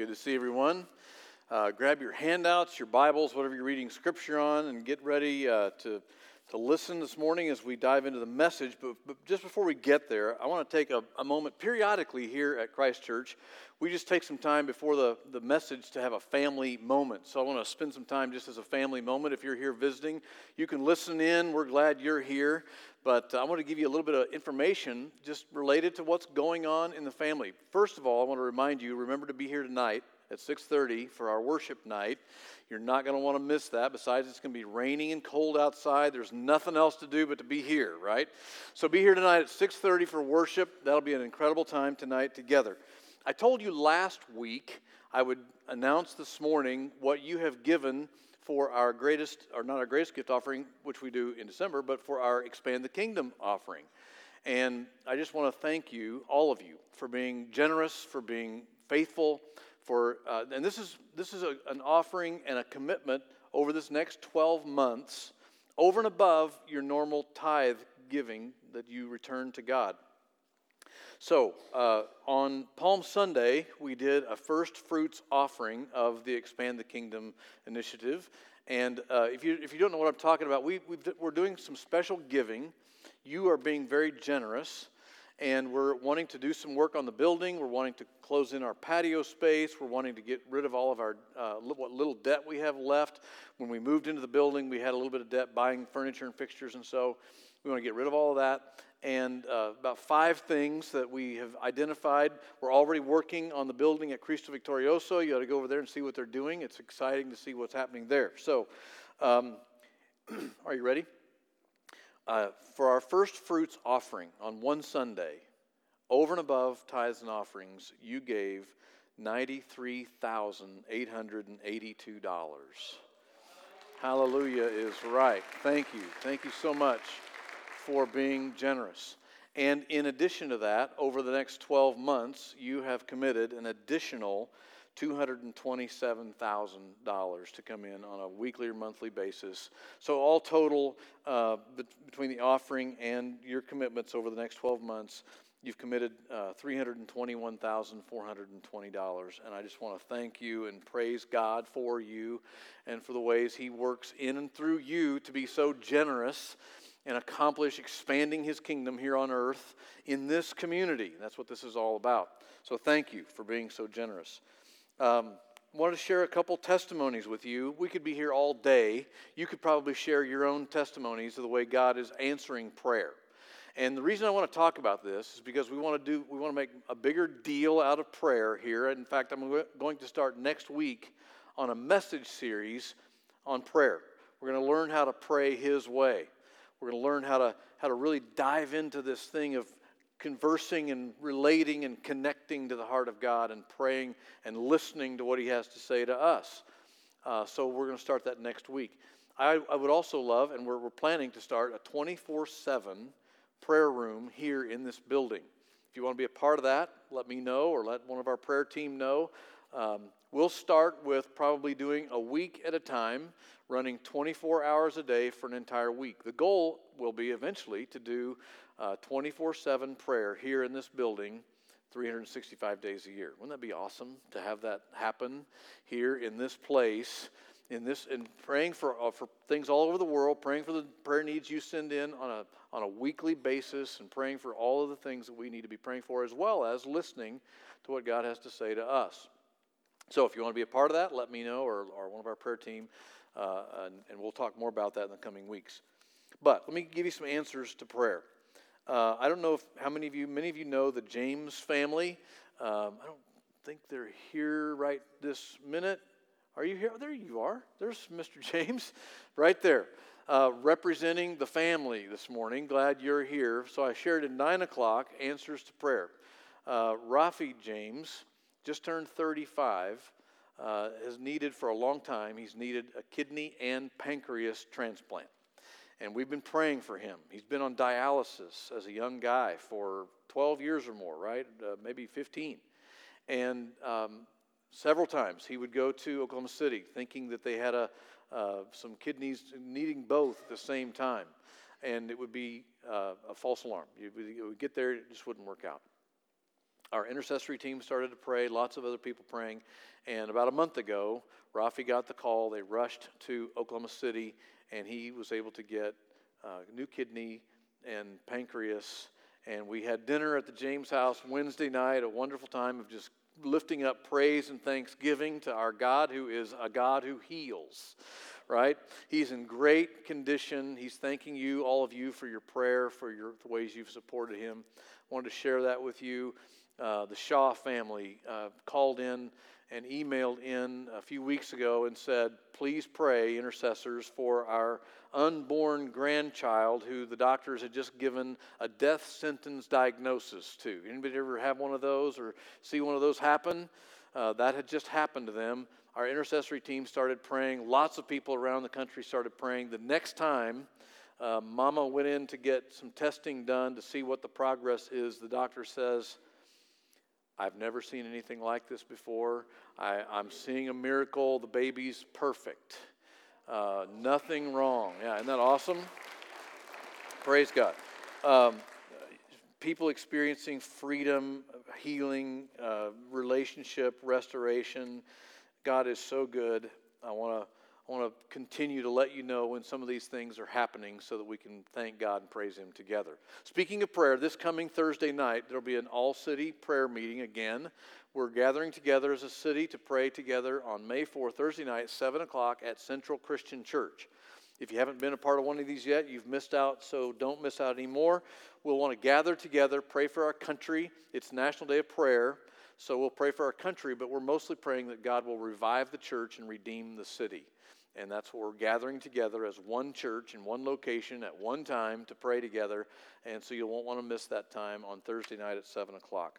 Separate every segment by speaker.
Speaker 1: Good to see everyone. Uh, grab your handouts, your Bibles, whatever you're reading scripture on, and get ready uh, to, to listen this morning as we dive into the message. But, but just before we get there, I want to take a, a, moment periodically here at Christ Church. We just take some time before the, the message to have a family moment. So I want to spend some time just as a family moment. If you're here visiting, you can listen in. We're glad you're here. But uh, I want to give you a little bit of information just related to what's going on in the family. First of all, I want to remind you remember to be here tonight at 6:30 for our worship night. You're not going to want to miss that. Besides, it's going to be raining and cold outside. There's nothing else to do but to be here, right? So be here tonight at 6:30 for worship. That'll be an incredible time tonight together. I told you last week I would announce this morning what you have given for our greatest, or not our greatest gift offering, which we do in December, but for our Expand the Kingdom offering. And I just want to thank you, all of you, for being generous, for being faithful, for uh, and this is this is a, an offering and a commitment over this next 12 months, over and above your normal tithe giving that you return to God. So, uh, on Palm Sunday, we did a first fruits offering of the Expand the Kingdom initiative. And uh, if, you, if you don't know what I'm talking about, we, we are doing some special giving. You are being very generous, and we're wanting to do some work on the building. We're wanting to close in our patio space. We're wanting to get rid of all of our uh, what little debt we have left. When we moved into the building, we had a little bit of debt buying furniture and fixtures, and so we want to get rid of all of that and uh, about five things that we have identified. We're already working on the building at Cristo Victorioso. You ought to go over there and see what they're doing. It's exciting to see what's happening there. So, um, are you ready? Uh, for our first fruits offering on one Sunday, over and above tithes and offerings, you gave $93,882. Hallelujah is right. Thank you. Thank you so much for being generous. And in addition to that, over the next 12 months, you have committed an additional $227,000 to come in on a weekly or monthly basis. So, all total, uh, between the offering and your commitments over the next 12 months, you've committed uh, $321,420. And I just want to thank you and praise God for you and for the ways He works in and through you to be so generous and accomplish expanding his kingdom here on earth in this community. That's what this is all about. So thank you for being so generous. Um, I wanted to share a couple testimonies with you. We could be here all day. You could probably share your own testimonies of the way God is answering prayer. And the reason I want to talk about this is because we want to do we want to make a bigger deal out of prayer here. In fact, I'm going to start next week on a message series on prayer. We're going to learn how to pray his way. We're going to learn how to, how to really dive into this thing of conversing and relating and connecting to the heart of God and praying and listening to what He has to say to us. Uh, so we're going to start that next week. I, I would also love, and we're, we're planning to start a 24 7 prayer room here in this building. If you want to be a part of that, let me know or let one of our prayer team know. Um, we'll start with probably doing a week at a time, running 24 hours a day for an entire week. The goal will be eventually to do 24 uh, 7 prayer here in this building 365 days a year. Wouldn't that be awesome to have that happen here in this place? In this, and praying for, uh, for things all over the world, praying for the prayer needs you send in on a, on a weekly basis, and praying for all of the things that we need to be praying for, as well as listening to what God has to say to us. So if you want to be a part of that, let me know or, or one of our prayer team, uh, and, and, we'll talk more about that in the coming weeks. But let me give you some answers to prayer. Uh, I don't know if, how many of you, many of you know the James family. Um, I don't think they're here right this minute. Are you here? There you are. There's Mr. James right there. Uh, representing the family this morning. Glad you're here. So I shared at 9 o'clock answers to prayer. Uh, Rafi James just turned 35, uh, has needed for a long time, he's needed a kidney and pancreas transplant. And we've been praying for him. He's been on dialysis as a young guy for 12 years or more, right? Uh, maybe 15. And um, several times he would go to Oklahoma City thinking that they had a, uh, some kidneys needing both at the same time. And it would be uh, a false alarm. You would get there, it just wouldn't work out. Our intercessory team started to pray, lots of other people praying. And about a month ago, Rafi got the call. They rushed to Oklahoma City, and he was able to get uh, new kidney and pancreas. And we had dinner at the James house Wednesday night, a wonderful time of just lifting up praise and thanksgiving to our God, who is a God who heals, right? He's in great condition. He's thanking you, all of you, for your prayer, for your, the ways you've supported him. I wanted to share that with you. Uh, the Shaw family uh, called in and emailed in a few weeks ago and said, Please pray, intercessors, for our unborn grandchild who the doctors had just given a death sentence diagnosis to. Anybody ever have one of those or see one of those happen? Uh, that had just happened to them. Our intercessory team started praying. Lots of people around the country started praying. The next time, uh, Mama went in to get some testing done to see what the progress is. The doctor says, I've never seen anything like this before. I, am seeing a miracle. The baby's perfect. Uh, nothing wrong. Yeah, isn't that awesome? Praise God. Um, people experiencing freedom, healing, uh, relationship, restoration. God is so good. I want to want to continue to let you know when some of these things are happening so that we can thank God and praise Him together. Speaking of prayer, this coming Thursday night, there'll be an all city prayer meeting again. We're gathering together as a city to pray together on May 4, Thursday night, 7 o'clock at Central Christian Church. If you haven't been a part of one of these yet, you've missed out, so don't miss out anymore. We'll want to gather together, pray for our country. It's National Day of Prayer, so we'll pray for our country, but we're mostly praying that God will revive the church and redeem the city. And that's what we're gathering together as one church in one location at one time to pray together. And so you won't want to miss that time on Thursday night at 7 o'clock.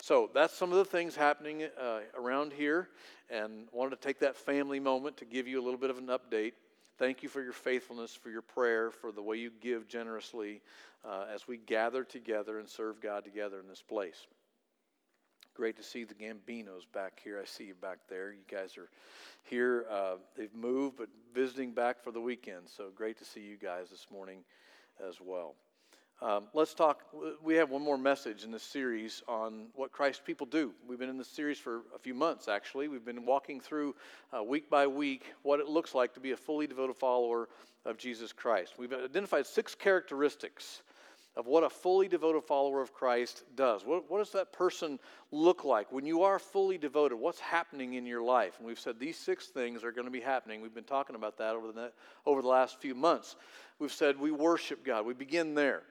Speaker 1: So that's some of the things happening uh, around here. And wanted to take that family moment to give you a little bit of an update. Thank you for your faithfulness, for your prayer, for the way you give generously uh, as we gather together and serve God together in this place. Great to see the Gambinos back here. I see you back there. You guys are here. Uh, they've moved, but visiting back for the weekend. So great to see you guys this morning as well. Um, let's talk. We have one more message in this series on what Christ people do. We've been in this series for a few months, actually. We've been walking through uh, week by week what it looks like to be a fully devoted follower of Jesus Christ. We've identified six characteristics of what a fully devoted follower of Christ does. What, what, does that person look like? When you are fully devoted, what's happening in your life? And we've said these six things are going to be happening. We've been talking about that over the, over the last few months. We've said we worship God. We begin there.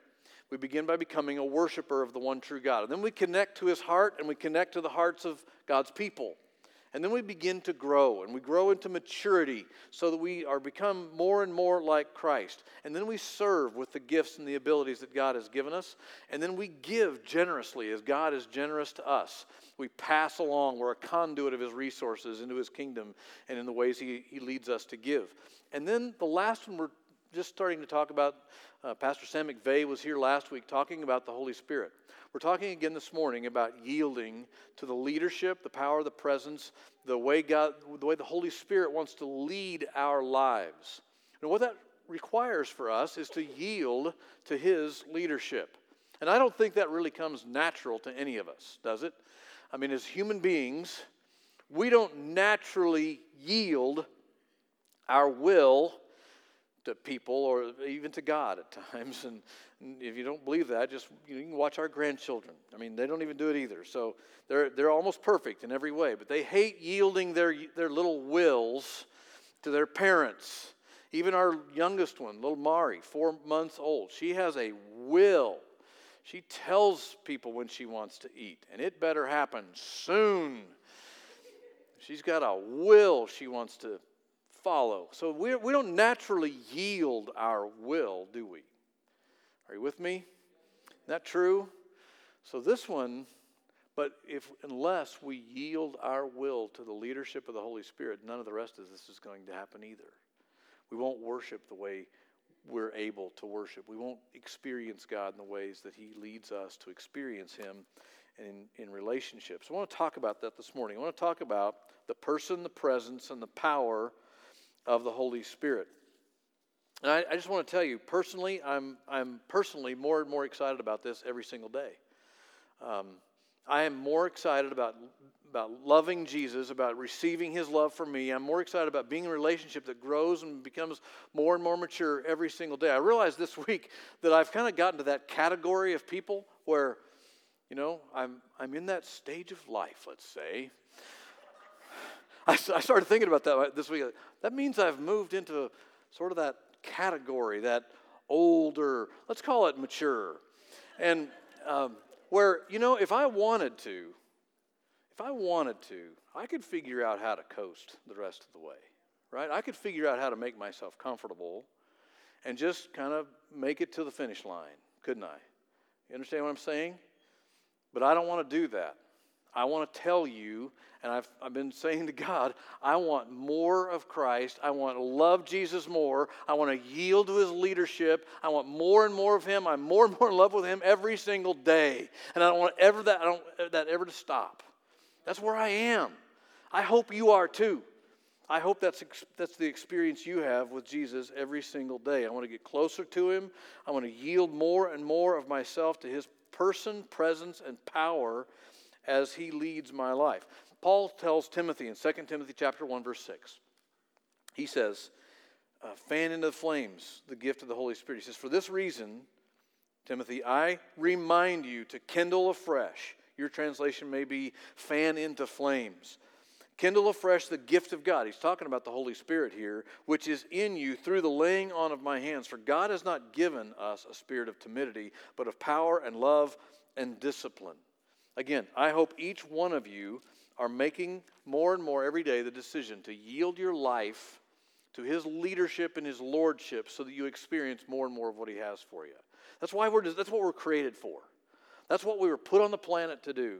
Speaker 1: We begin by becoming a worshiper of the one true God. And then we connect to his heart and we connect to the hearts of God's people. And then we begin to grow and we grow into maturity so that we are become more and more like Christ. And then we serve with the gifts and the abilities that God has given us. And then we give generously as God is generous to us. We pass along, we're a conduit of his resources into his kingdom and in the ways he, he leads us to give. And then the last one we're just starting to talk about, uh, Pastor Sam McVeigh was here last week talking about the Holy Spirit. We're talking again this morning about yielding to the leadership, the power, the presence, the way God, the way the Holy Spirit wants to lead our lives. And what that requires for us is to yield to His leadership. And I don't think that really comes natural to any of us, does it? I mean, as human beings, we don't naturally yield our will to people or even to God at times. And if you don't believe that, just you, can watch our grandchildren. I mean, they don't even do it either. So they're, they're almost perfect in every way, but they hate yielding their, their little wills to their parents. Even our youngest one, little Mari, four months old, she has a will. She tells people when she wants to eat, and it better happen soon. She's got a will she wants to follow. So we, we don't naturally yield our will, do we? Are you with me? Isn't that true? So this one, but if unless we yield our will to the leadership of the Holy Spirit, none of the rest of this is going to happen either. We won't worship the way we're able to worship. We won't experience God in the ways that He leads us to experience Him in, in relationships. I want to talk about that this morning. I want to talk about the person, the presence, and the power of the Holy Spirit. And I, I, just want to tell you personally, I'm, I'm personally more and more excited about this every single day. Um, I am more excited about, about loving Jesus, about receiving his love for me. I'm more excited about being in a relationship that grows and becomes more and more mature every single day. I realized this week that I've kind of gotten to that category of people where, you know, I'm, I'm in that stage of life, let's say. I, I started thinking about that this week. That means I've moved into sort of that category, that older, let's call it mature. And um, where, you know, if I wanted to, if I wanted to, I could figure out how to coast the rest of the way, right? I could figure out how to make myself comfortable and just kind of make it to the finish line, couldn't I? You understand what I'm saying? But I don't want to do that. I want to tell you, and I've, I've been saying to God, I want more of Christ. I want to love Jesus more. I want to yield to his leadership. I want more and more of him. I'm more and more in love with him every single day. And I don't want ever that, I don't, that ever to stop. That's where I am. I hope you are too. I hope that's, that's the experience you have with Jesus every single day. I want to get closer to him. I want to yield more and more of myself to his person, presence, and power as he leads my life. Paul tells Timothy in 2 Timothy chapter 1 verse 6. He says, fan into the flames the gift of the Holy Spirit. He says, For this reason, Timothy, I remind you to kindle afresh. Your translation may be fan into flames. Kindle afresh the gift of God. He's talking about the Holy Spirit here, which is in you through the laying on of my hands. For God has not given us a spirit of timidity, but of power and love and discipline. Again, I hope each one of you are making more and more every day the decision to yield your life to his leadership and his lordship so that you experience more and more of what he has for you. That's why we're that's what we're created for. That's what we were put on the planet to do.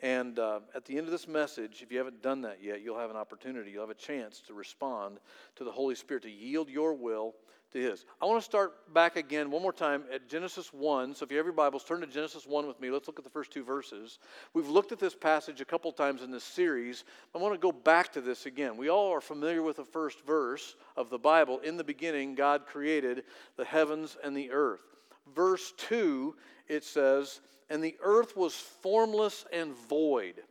Speaker 1: And uh, at the end of this message, if you haven't done that yet, you'll have an opportunity, you'll have a chance to respond to the Holy Spirit, to yield your will to His. I want to start back again one more time at Genesis 1. So if you have your Bibles, turn to Genesis 1 with me. Let's look at the first two verses. We've looked at this passage a couple times in this series. I want to go back to this again. We all are familiar with the first verse of the Bible. In the beginning, God created the heavens and the earth. Verse 2, it says, And the earth was formless and void.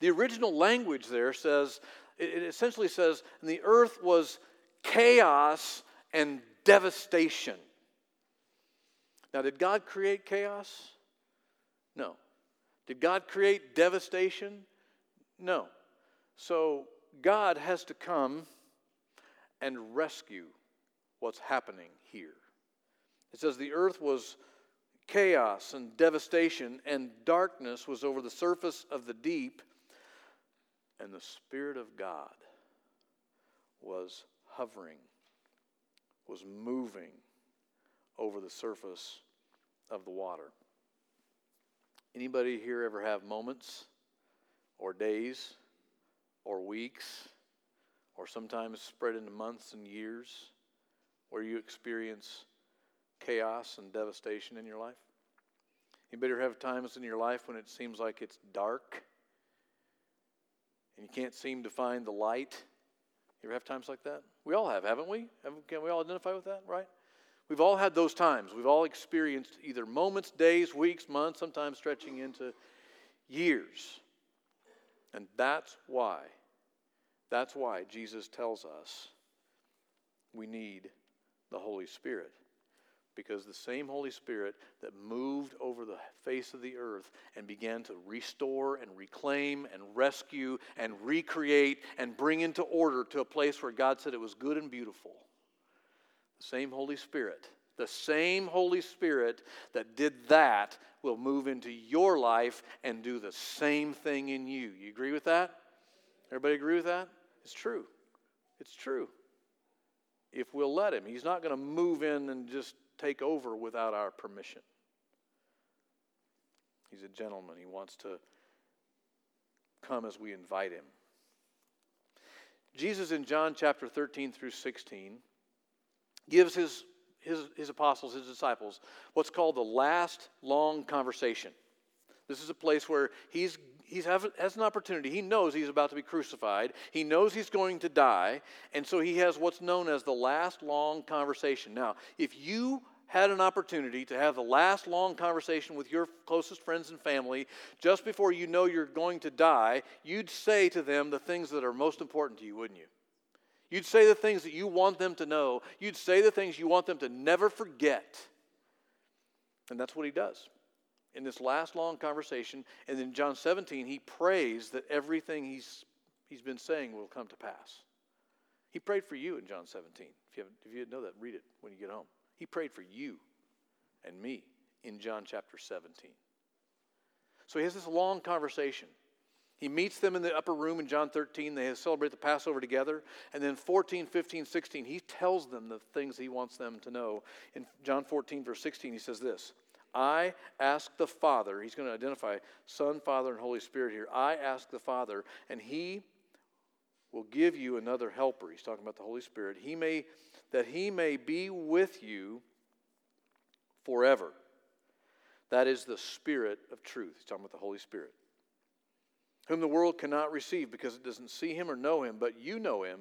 Speaker 1: The original language there says, it essentially says, and the earth was chaos and devastation. Now, did God create chaos? No. Did God create devastation? No. So, God has to come and rescue what's happening here. It says the earth was chaos and devastation, and darkness was over the surface of the deep, and the Spirit of God was hovering was moving over the surface of the water. Anybody here ever have moments or days or weeks or sometimes spread into months and years where you experience chaos and devastation in your life? Anybody ever have times in your life when it seems like it's dark and you can't seem to find the light? You ever have times like that? We all have, haven't we? Can we all identify with that, right? We've all had those times. We've all experienced either moments, days, weeks, months, sometimes stretching into years. And that's why, that's why Jesus tells us we need the Holy Spirit because the same Holy Spirit that moved over the face of the earth and began to restore and reclaim and rescue and recreate and bring into order to a place where God said it was good and beautiful. The same Holy Spirit, the same Holy Spirit that did that will move into your life and do the same thing in you. You agree with that? Everybody agree with that? It's true. It's true. If we'll let Him, He's not going to move in and just take over without our permission. He's a gentleman. He wants to come as we invite him. Jesus in John chapter 13 through 16 gives his, his, his apostles, his disciples, what's called the last long conversation. This is a place where he's he has an opportunity. He knows he's about to be crucified. He knows he's going to die. And so he has what's known as the last long conversation. Now, if you had an opportunity to have the last long conversation with your closest friends and family just before you know you're going to die, you'd say to them the things that are most important to you, wouldn't you? You'd say the things that you want them to know. You'd say the things you want them to never forget. And that's what he does in this last long conversation. And in John 17, he prays that everything he's, he's been saying will come to pass. He prayed for you in John 17. If you, if you know that, read it when you get home. He prayed for you and me in John chapter 17. So he has this long conversation. He meets them in the upper room in John 13. They celebrate the Passover together. And then 14, 15, 16, he tells them the things he wants them to know. In John 14, verse 16, he says this I ask the Father, he's going to identify Son, Father, and Holy Spirit here. I ask the Father, and he will give you another helper. He's talking about the Holy Spirit. He may that he may be with you forever. That is the Spirit of truth. He's talking about the Holy Spirit, whom the world cannot receive because it doesn't see him or know him, but you know him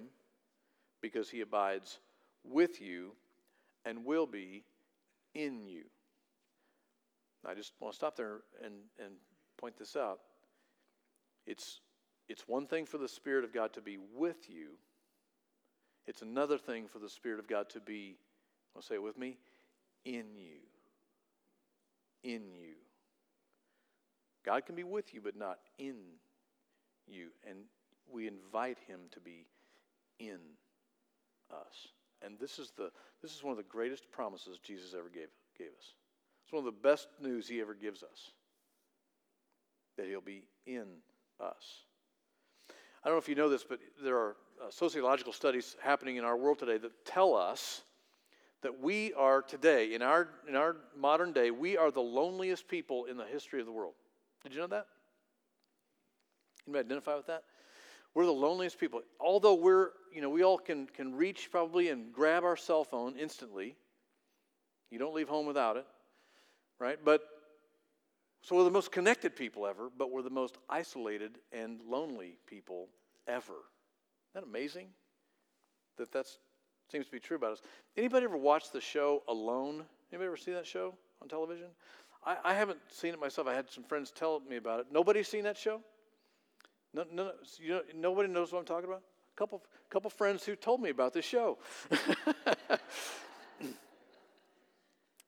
Speaker 1: because he abides with you and will be in you. I just want to stop there and, and point this out. It's, it's one thing for the Spirit of God to be with you, it's another thing for the Spirit of God to be, I'll say it with me, in you. In you. God can be with you, but not in you. And we invite Him to be in us. And this is, the, this is one of the greatest promises Jesus ever gave, gave us. It's one of the best news He ever gives us that He'll be in us. I don't know if you know this, but there are uh, sociological studies happening in our world today that tell us that we are today, in our, in our modern day, we are the loneliest people in the history of the world. Did you know that? Anybody identify with that? We're the loneliest people. Although we're, you know, we all can, can reach probably and grab our cell phone instantly. You don't leave home without it, right? But so we're the most connected people ever, but we're the most isolated and lonely people ever. Isn't that amazing? That that seems to be true about us. Anybody ever watch the show Alone? Anybody ever see that show on television? I, I haven't seen it myself. I had some friends tell me about it. Nobody's seen that show? No, no, you know, nobody knows what I'm talking about? A couple, couple friends who told me about this show.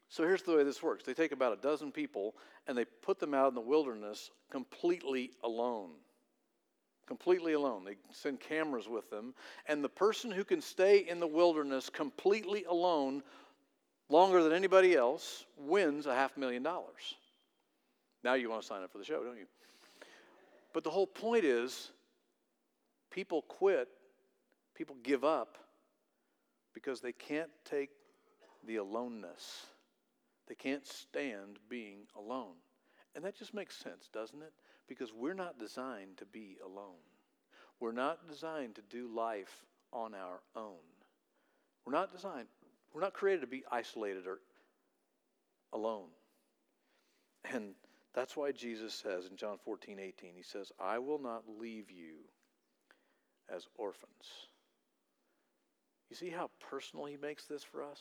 Speaker 1: so here's the way this works they take about a dozen people and they put them out in the wilderness completely alone completely alone. They send cameras with them. And the person who can stay in the wilderness completely alone longer than anybody else wins a half million dollars. Now you want to sign up for the show, don't you? But the whole point is people quit, people give up because they can't take the aloneness. They can't stand being alone. And that just makes sense, doesn't it? Because we're not designed to be alone. We're not designed to do life on our own. We're not designed, we're not created to be isolated or alone. And that's why Jesus says in John 14, 18, he says, I will not leave you as orphans. You see how personal he makes this for us?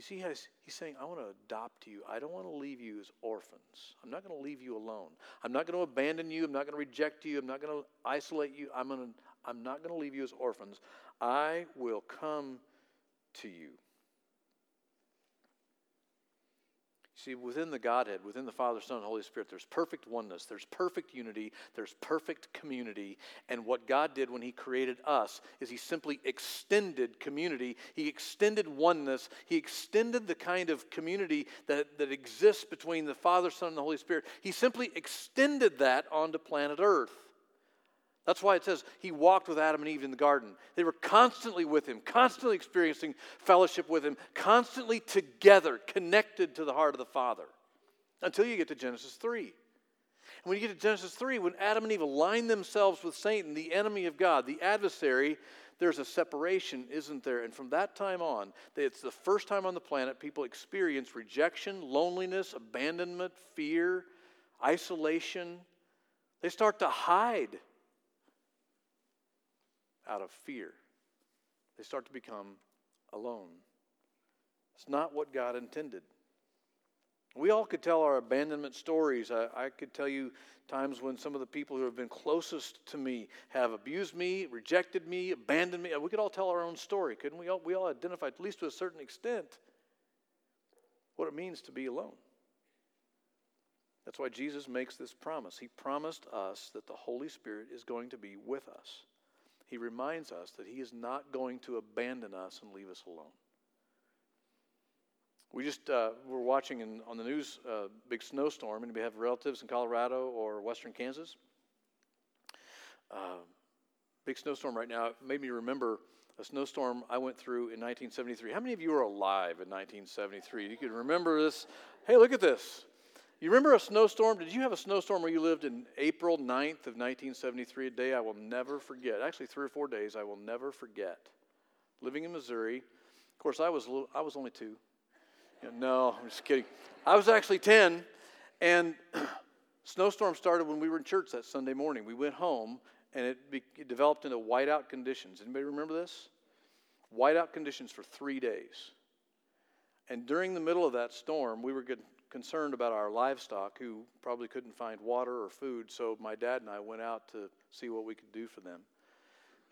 Speaker 1: You see, he's, he's saying, I want to adopt you. I don't want to leave you as orphans. I'm not going to leave you alone. I'm not going to abandon you. I'm not going to reject you. I'm not going to isolate you. I'm, to, I'm not going to leave you as orphans. I will come to you. See, within the Godhead, within the Father, Son, and Holy Spirit, there's perfect oneness, there's perfect unity, there's perfect community. And what God did when He created us is He simply extended community. He extended oneness. He extended the kind of community that, that exists between the Father, Son, and the Holy Spirit. He simply extended that onto planet Earth. That's why it says he walked with Adam and Eve in the garden. They were constantly with him, constantly experiencing fellowship with him, constantly together, connected to the heart of the Father. Until you get to Genesis 3. And when you get to Genesis 3, when Adam and Eve align themselves with Satan, the enemy of God, the adversary, there's a separation, isn't there? And from that time on, it's the first time on the planet people experience rejection, loneliness, abandonment, fear, isolation. They start to hide out of fear. They start to become alone. It's not what God intended. We all could tell our abandonment stories. I, I, could tell you times when some of the people who have been closest to me have abused me, rejected me, abandoned me. We could all tell our own story, couldn't we? All, we all identify, at least to a certain extent, what it means to be alone. That's why Jesus makes this promise. He promised us that the Holy Spirit is going to be with us. He reminds us that He is not going to abandon us and leave us alone. We just uh, were watching in, on the news a uh, big snowstorm, and we have relatives in Colorado or western Kansas. Uh, big snowstorm right now. It made me remember a snowstorm I went through in 1973. How many of you are alive in 1973? You can remember this. Hey, look at this. You remember a snowstorm? Did you have a snowstorm where you lived in April 9th of 1973? A day I will never forget. Actually, three or four days I will never forget. Living in Missouri. Of course, I was, I was only two. You know, no, I'm just kidding. I was actually 10, and snowstorm started when we were in church that Sunday morning. We went home, and it, be, it developed into whiteout conditions. Anybody remember this? Whiteout conditions for three days. And during the middle of that storm, we were concerned about our livestock who probably couldn't find water or food, so my dad and I went out to see what we could do for them.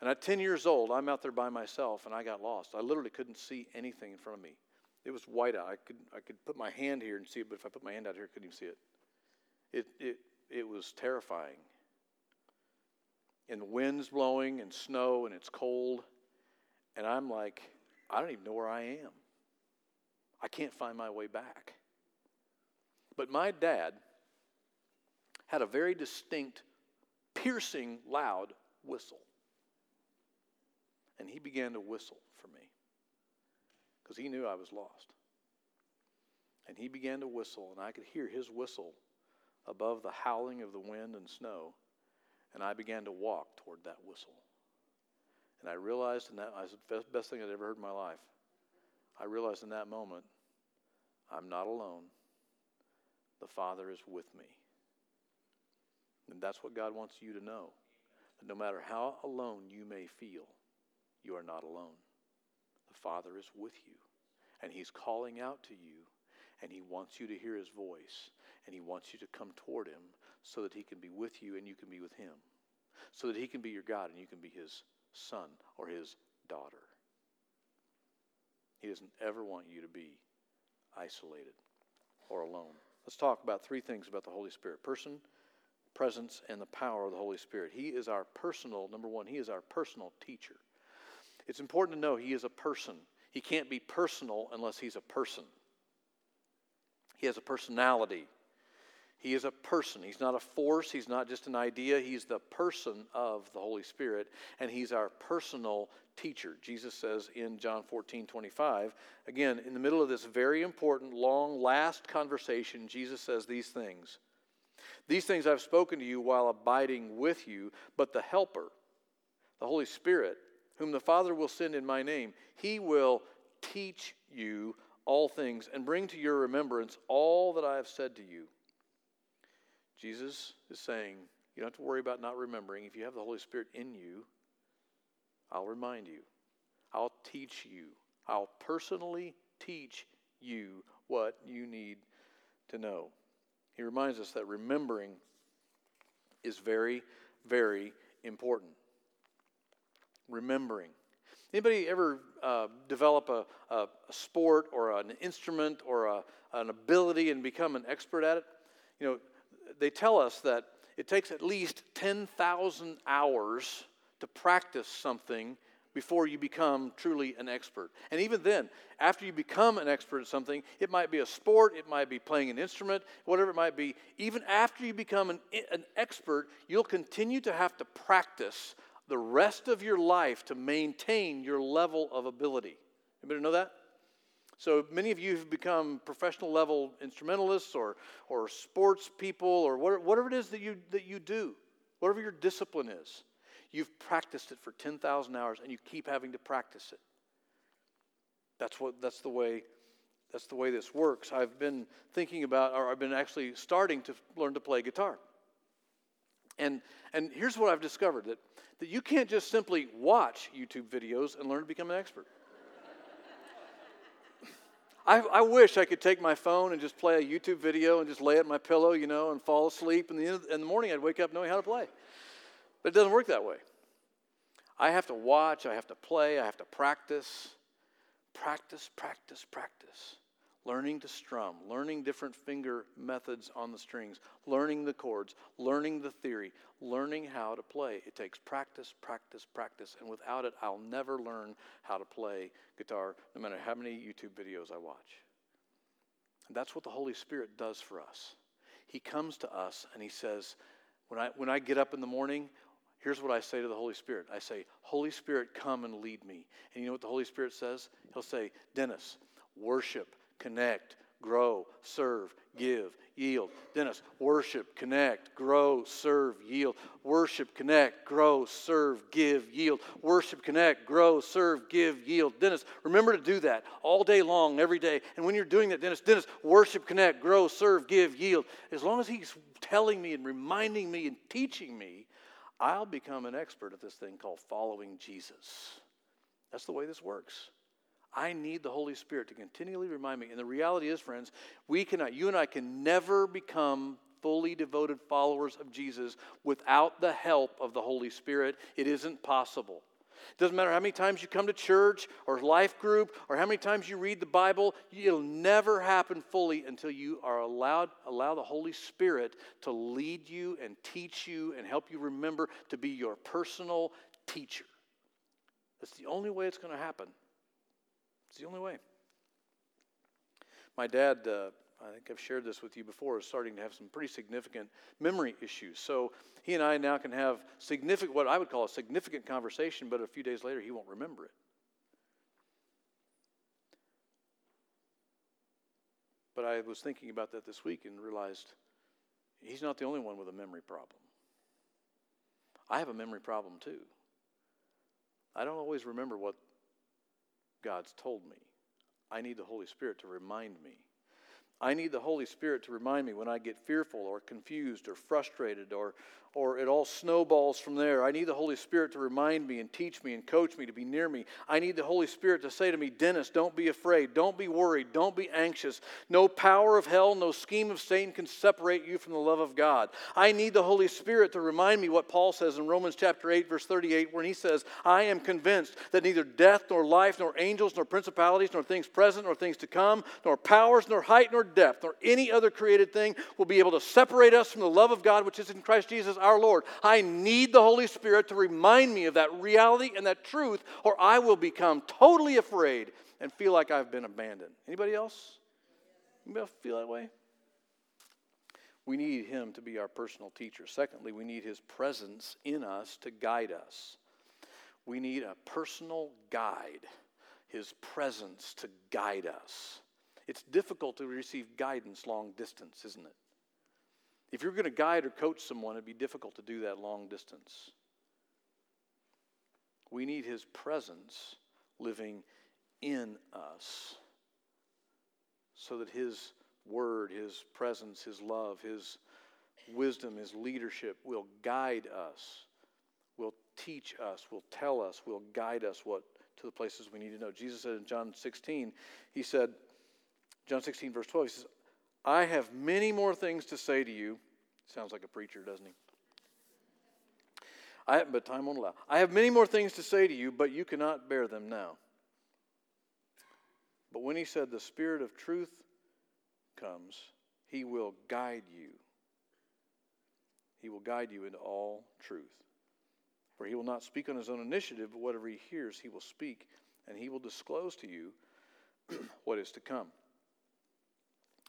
Speaker 1: And at 10 years old, I'm out there by myself and I got lost. I literally couldn't see anything in front of me. It was white out. I could, I could put my hand here and see it, but if I put my hand out here, I couldn't even see it. It, it, it was terrifying. And the wind's blowing and snow and it's cold. And I'm like, I don't even know where I am. I can't find my way back. But my dad had a very distinct, piercing, loud whistle. And he began to whistle for me because he knew I was lost. And he began to whistle, and I could hear his whistle above the howling of the wind and snow. And I began to walk toward that whistle. And I realized, and that was the best thing I'd ever heard in my life. I realized in that moment, I'm not alone. The Father is with me. And that's what God wants you to know. That no matter how alone you may feel, you are not alone. The Father is with you, and He's calling out to you, and He wants you to hear His voice, and He wants you to come toward Him so that He can be with you and you can be with Him, so that He can be your God and you can be His son or His daughter. He doesn't ever want you to be isolated or alone. Let's talk about three things about the Holy Spirit person, presence, and the power of the Holy Spirit. He is our personal, number one, He is our personal teacher. It's important to know he is a person. He can't be personal unless he's a person. He has a personality. He is a person. He's not a force. He's not just an idea. He's the person of the Holy Spirit, and He's our personal teacher. Jesus says in John 14 25, again, in the middle of this very important, long, last conversation, Jesus says these things These things I've spoken to you while abiding with you, but the Helper, the Holy Spirit, whom the Father will send in my name, he will teach you all things and bring to your remembrance all that I have said to you. Jesus is saying, you don't have to worry about not remembering. If you have the Holy Spirit in you, I'll remind you. I'll teach you. I'll personally teach you what you need to know. He reminds us that remembering is very, very important remembering. Anybody ever uh, develop a, a, a, sport or an instrument or a, an ability and become an expert at it? You know, they tell us that it takes at least 10,000 hours to practice something before you become truly an expert. And even then, after you become an expert at something, it might be a sport, it might be playing an instrument, whatever it might be, even after you become an, an expert, you'll continue to have to practice the rest of your life to maintain your level of ability. Anybody know that? So many of you have become professional level instrumentalists or, or sports people or whatever, whatever it is that you, that you do, whatever your discipline is. You've practiced it for 10,000 hours and you keep having to practice it. That's, what, that's, the way, that's the way this works. I've been thinking about, or I've been actually starting to learn to play guitar. And, and here's what I've discovered that that you can't just simply watch YouTube videos and learn to become an expert. I, I wish I could take my phone and just play a YouTube video and just lay it my pillow, you know, and fall asleep. And the, in the morning, I'd wake up knowing how to play. But it doesn't work that way. I have to watch, I have to play, I have to practice. Practice, practice, practice. Learning to strum, learning different finger methods on the strings, learning the chords, learning the theory, learning how to play. It takes practice, practice, practice. And without it, I'll never learn how to play guitar, no matter how many YouTube videos I watch. And that's what the Holy Spirit does for us. He comes to us and He says, when I, when I get up in the morning, here's what I say to the Holy Spirit I say, Holy Spirit, come and lead me. And you know what the Holy Spirit says? He'll say, Dennis, worship, connect, grow, serve, give, yield. Dennis, worship, connect, grow, serve, yield. Worship, connect, grow, serve, give, yield. Worship, connect, grow, serve, give, yield. Dennis, remember to do that all day long, every day. And when you're doing that, Dennis, Dennis, worship, connect, grow, serve, give, yield. As long as he's telling me and reminding me and teaching me, I'll become an expert at this thing called following Jesus. That's the way this works. I need the Holy Spirit to continually remind me. And the reality is, friends, we cannot, you and I can never become fully devoted followers of Jesus without the help of the Holy Spirit. It isn't possible. It doesn't matter how many times you come to church or life group or how many times you read the Bible, it'll never happen fully until you are allowed allow the Holy Spirit to lead you and teach you and help you remember to be your personal teacher. That's the only way it's going to happen. It's the only way. My dad, uh, I think I've shared this with you before, is starting to have some pretty significant memory issues. So he and I now can have significant, what I would call a significant conversation, but a few days later he won't remember it. But I was thinking about that this week and realized he's not the only one with a memory problem. I have a memory problem too. I don't always remember what God's told me. I need the Holy Spirit to remind me. I need the Holy Spirit to remind me when I get fearful or confused or frustrated or, or it all snowballs from there. I need the Holy Spirit to remind me and teach me and coach me to be near me. I need the Holy Spirit to say to me, Dennis, don't be afraid. Don't be worried. Don't be anxious. No power of hell, no scheme of Satan can separate you from the love of God. I need the Holy Spirit to remind me what Paul says in Romans chapter 8, verse 38, when he says, I am convinced that neither death nor life, nor angels, nor principalities, nor things present, nor things to come, nor powers, nor height, nor depth, nor any other created thing will be able to separate us from the love of God which is in Christ Jesus our Lord. I need the Holy Spirit to remind me of that reality and that truth, or I will become totally afraid and feel like I've been abandoned. Anybody else? Anybody else feel that way? We need Him to be our personal teacher. Secondly, we need His presence in us to guide us. We need a personal guide, His presence to guide us. It's difficult to receive guidance long distance, isn't it? If you're going to guide or coach someone, it'd be difficult to do that long distance. We need His presence living in us so that His word, His presence, His love, His wisdom, His leadership will guide us, will teach us, will tell us, will guide us what to the places we need to know. Jesus said in John 16, He said, John 16, verse 12, He says, I have many more things to say to you. Sounds like a preacher, doesn't he? I, but time won't allow. I have many more things to say to you, but you cannot bear them now. But when he said, The Spirit of truth comes, he will guide you. He will guide you into all truth. For he will not speak on his own initiative, but whatever he hears, he will speak, and he will disclose to you what is to come.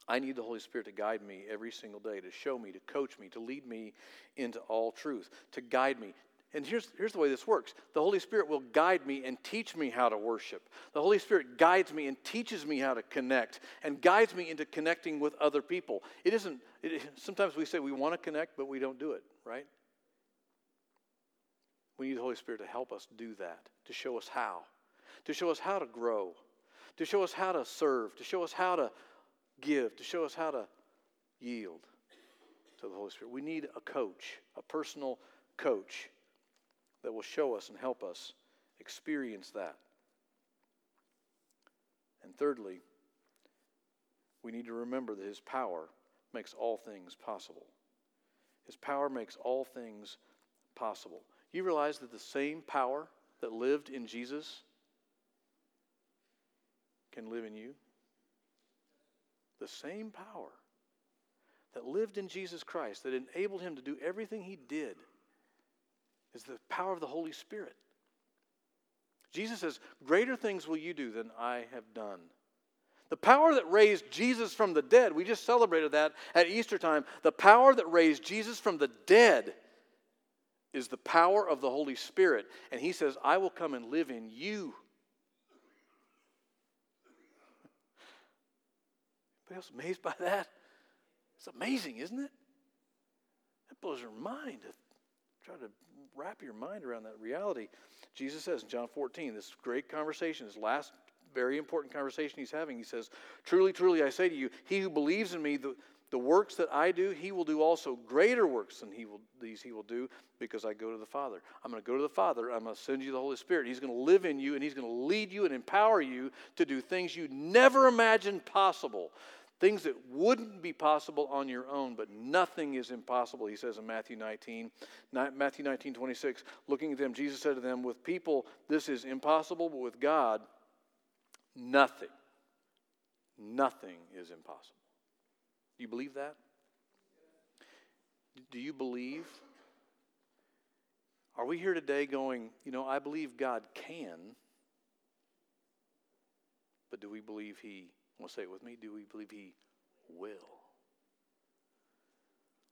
Speaker 1: I need the Holy Spirit to guide me every single day, to show me, to coach me, to lead me into all truth, to guide me. And here's, here's the way this works the Holy Spirit will guide me and teach me how to worship. The Holy Spirit guides me and teaches me how to connect and guides me into connecting with other people. It isn't, it, sometimes we say we want to connect, but we don't do it, right? We need the Holy Spirit to help us do that, to show us how, to show us how to grow, to show us how to serve, to show us how to give, to show us how to yield to the Holy Spirit. We need a coach, a personal coach that will show us and help us experience that. And thirdly, we need to remember that His power makes all things possible. His power makes all things possible. You realize that the same power that lived in Jesus can live in you? The same power that lived in Jesus Christ, that enabled him to do everything he did, is the power of the Holy Spirit. Jesus says, Greater things will you do than I have done. The power that raised Jesus from the dead, we just celebrated that at Easter time. The power that raised Jesus from the dead is the power of the Holy Spirit. And he says, I will come and live in you. Anybody else amazed by that? It's amazing, isn't it? That blows your mind to try to wrap your mind around that reality. Jesus says in John 14, this great conversation, this last very important conversation he's having, he says, Truly, truly, I say to you, he who believes in me, the, the works that I do, he will do also greater works than he will, these he will do because I go to the Father. I'm going to go to the Father. I'm going to send you the Holy Spirit. He's going to live in you and he's going to lead you and empower you to do things you never imagined possible. Things that wouldn't be possible on your own, but nothing is impossible, he says in Matthew 19. Matthew 19, 26. Looking at them, Jesus said to them, With people, this is impossible, but with God, nothing, nothing is impossible. Do you believe that? Do you believe? Are we here today going, you know, I believe God can, but do we believe He want to say it with me? Do we believe He will?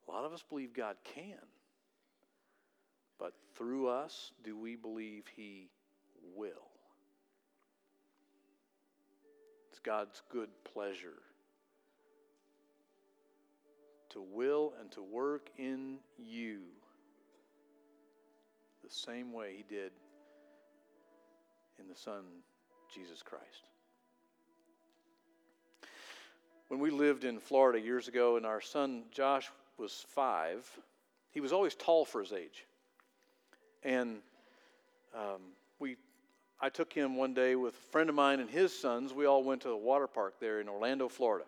Speaker 1: A lot of us believe God can. But through us, do we believe He will? It's God's good pleasure to will and to work in you the same way He did in the Son, Jesus Christ. When we lived in Florida years ago, and our son Josh was five, he was always tall for his age. And um, we, I took him one day with a friend of mine and his sons. We all went to the water park there in Orlando, Florida.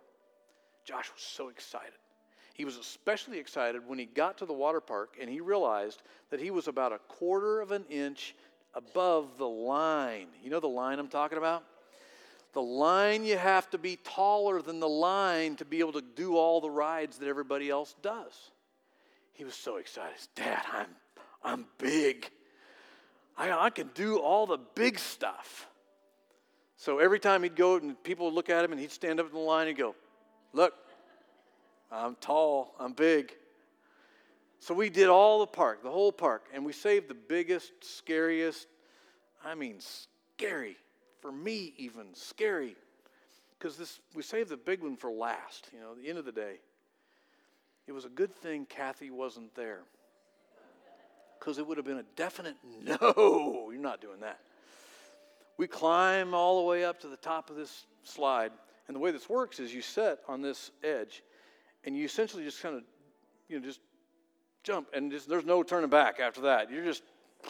Speaker 1: Josh was so excited. He was especially excited when he got to the water park and he realized that he was about a quarter of an inch above the line. You know the line I'm talking about? The line you have to be taller than the line to be able to do all the rides that everybody else does. He was so excited. Dad, I'm, I'm big. I, I can do all the big stuff. So every time he'd go and people would look at him and he'd stand up in the line and go, Look, I'm tall, I'm big. So we did all the park, the whole park, and we saved the biggest, scariest, I mean, scary for me even scary. Because this we saved the big one for last you know the end of the day. It was a good thing kathy wasn't there. Because it would have been a definite no. You're not doing that. We climb all the way up to the top of this slide and the way this works is you set on this edge and you essentially just kind of you know just jump and just, there's no turning back after that. You're just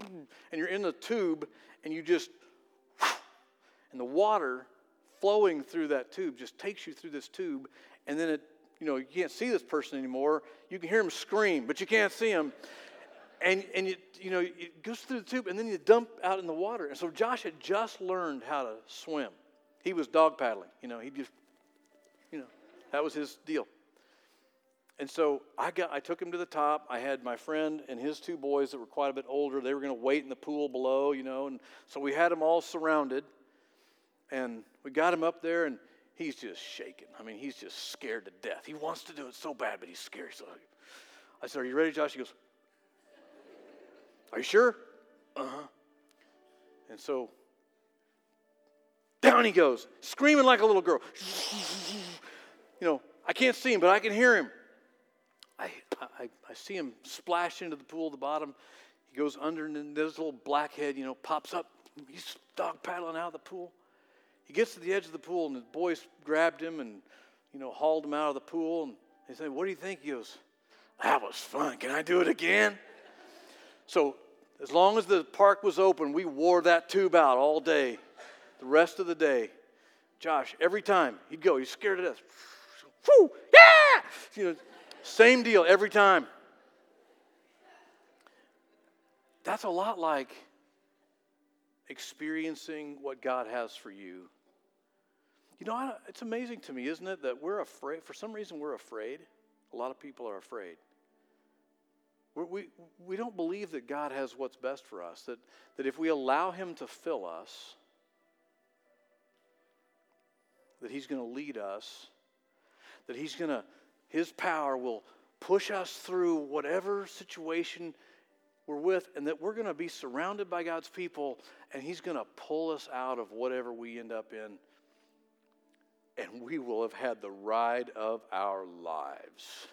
Speaker 1: and you're in the tube and you just and the water flowing through that tube just takes you through this tube, and then it, you know, you can't see this person anymore. You can hear him scream, but you can't see him. And, and you, you know, it goes through the tube, and then you dump out in the water. And so Josh had just learned how to swim. He was dog paddling, you know, he just, you know, that was his deal. And so I got I took him to the top. I had my friend and his two boys that were quite a bit older. They were going to wait in the pool below, you know, and so we had them all surrounded. And we got him up there, and he's just shaking. I mean, he's just scared to death. He wants to do it so bad, but he's scared. So I said, Are you ready, Josh? He goes, Are you sure? Uh huh. And so down he goes, screaming like a little girl. You know, I can't see him, but I can hear him. I, I, I see him splash into the pool at the bottom. He goes under, and this little blackhead, you know, pops up. He's dog paddling out of the pool. He gets to the edge of the pool, and the boys grabbed him and, you know, hauled him out of the pool. And they said, What do you think? He goes, That was fun. Can I do it again? So, as long as the park was open, we wore that tube out all day, the rest of the day. Josh, every time he'd go, he's scared to death. Whoo, yeah! You know, same deal every time. That's a lot like experiencing what God has for you. You know, it's amazing to me, isn't it, that we're afraid, for some reason, we're afraid. A lot of people are afraid. We're, we, we don't believe that God has what's best for us, that, that if we allow Him to fill us, that He's going to lead us, that He's going to, His power will push us through whatever situation we're with, and that we're going to be surrounded by God's people, and He's going to pull us out of whatever we end up in. And we will have had the ride of our lives.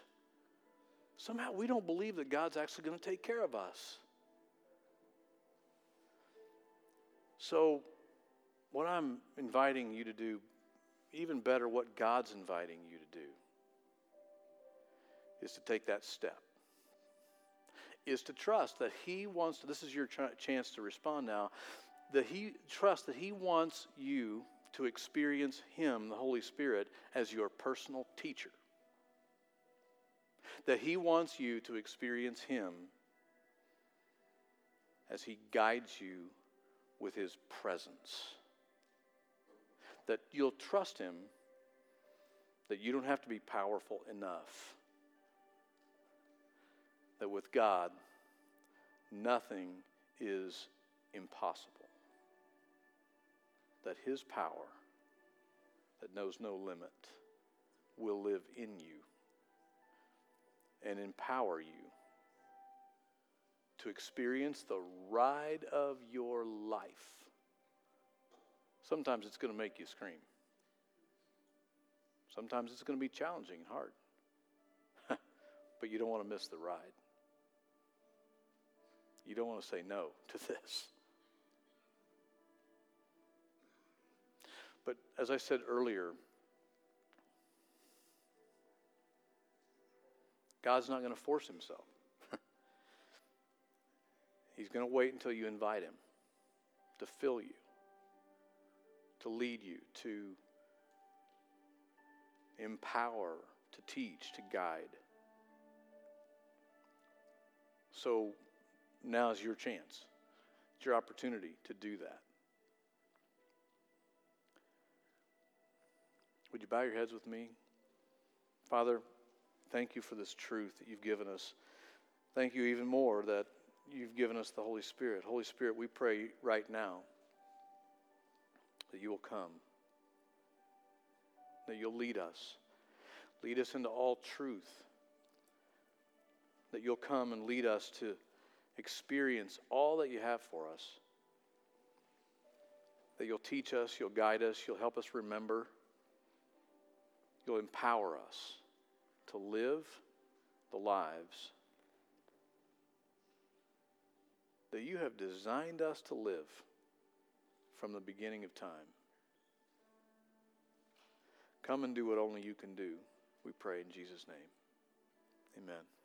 Speaker 1: Somehow we don't believe that God's actually going to take care of us. So, what I'm inviting you to do, even better, what God's inviting you to do, is to take that step. Is to trust that He wants to, this is your ch- chance to respond now, that He, trust that He wants you to experience Him, the Holy Spirit, as your personal teacher that He wants you to experience Him as He guides you with His presence. That you'll trust Him, that you don't have to be powerful enough. That with God, nothing is impossible. That His power, that knows no limit, will live in you and empower you to experience the ride of your life. Sometimes it's going to make you scream. Sometimes it's going to be challenging and hard. but you don't want to miss the ride. You don't want to say no to this. But as I said earlier, God's not going to force himself. He's going to wait until you invite him to fill you, to lead you, to empower, to teach, to guide. So now is your chance. It's your opportunity to do that. Would you bow your heads with me? Father, Thank you for this truth that you've given us. Thank you even more that you've given us the Holy Spirit. Holy Spirit, we pray right now that you will come, that you'll lead us, lead us into all truth, that you'll come and lead us to experience all that you have for us, that you'll teach us, you'll guide us, you'll help us remember, you'll empower us to live the lives that you have designed us to live from the beginning of time. Come and do what only you can do. We pray in Jesus' name. Amen.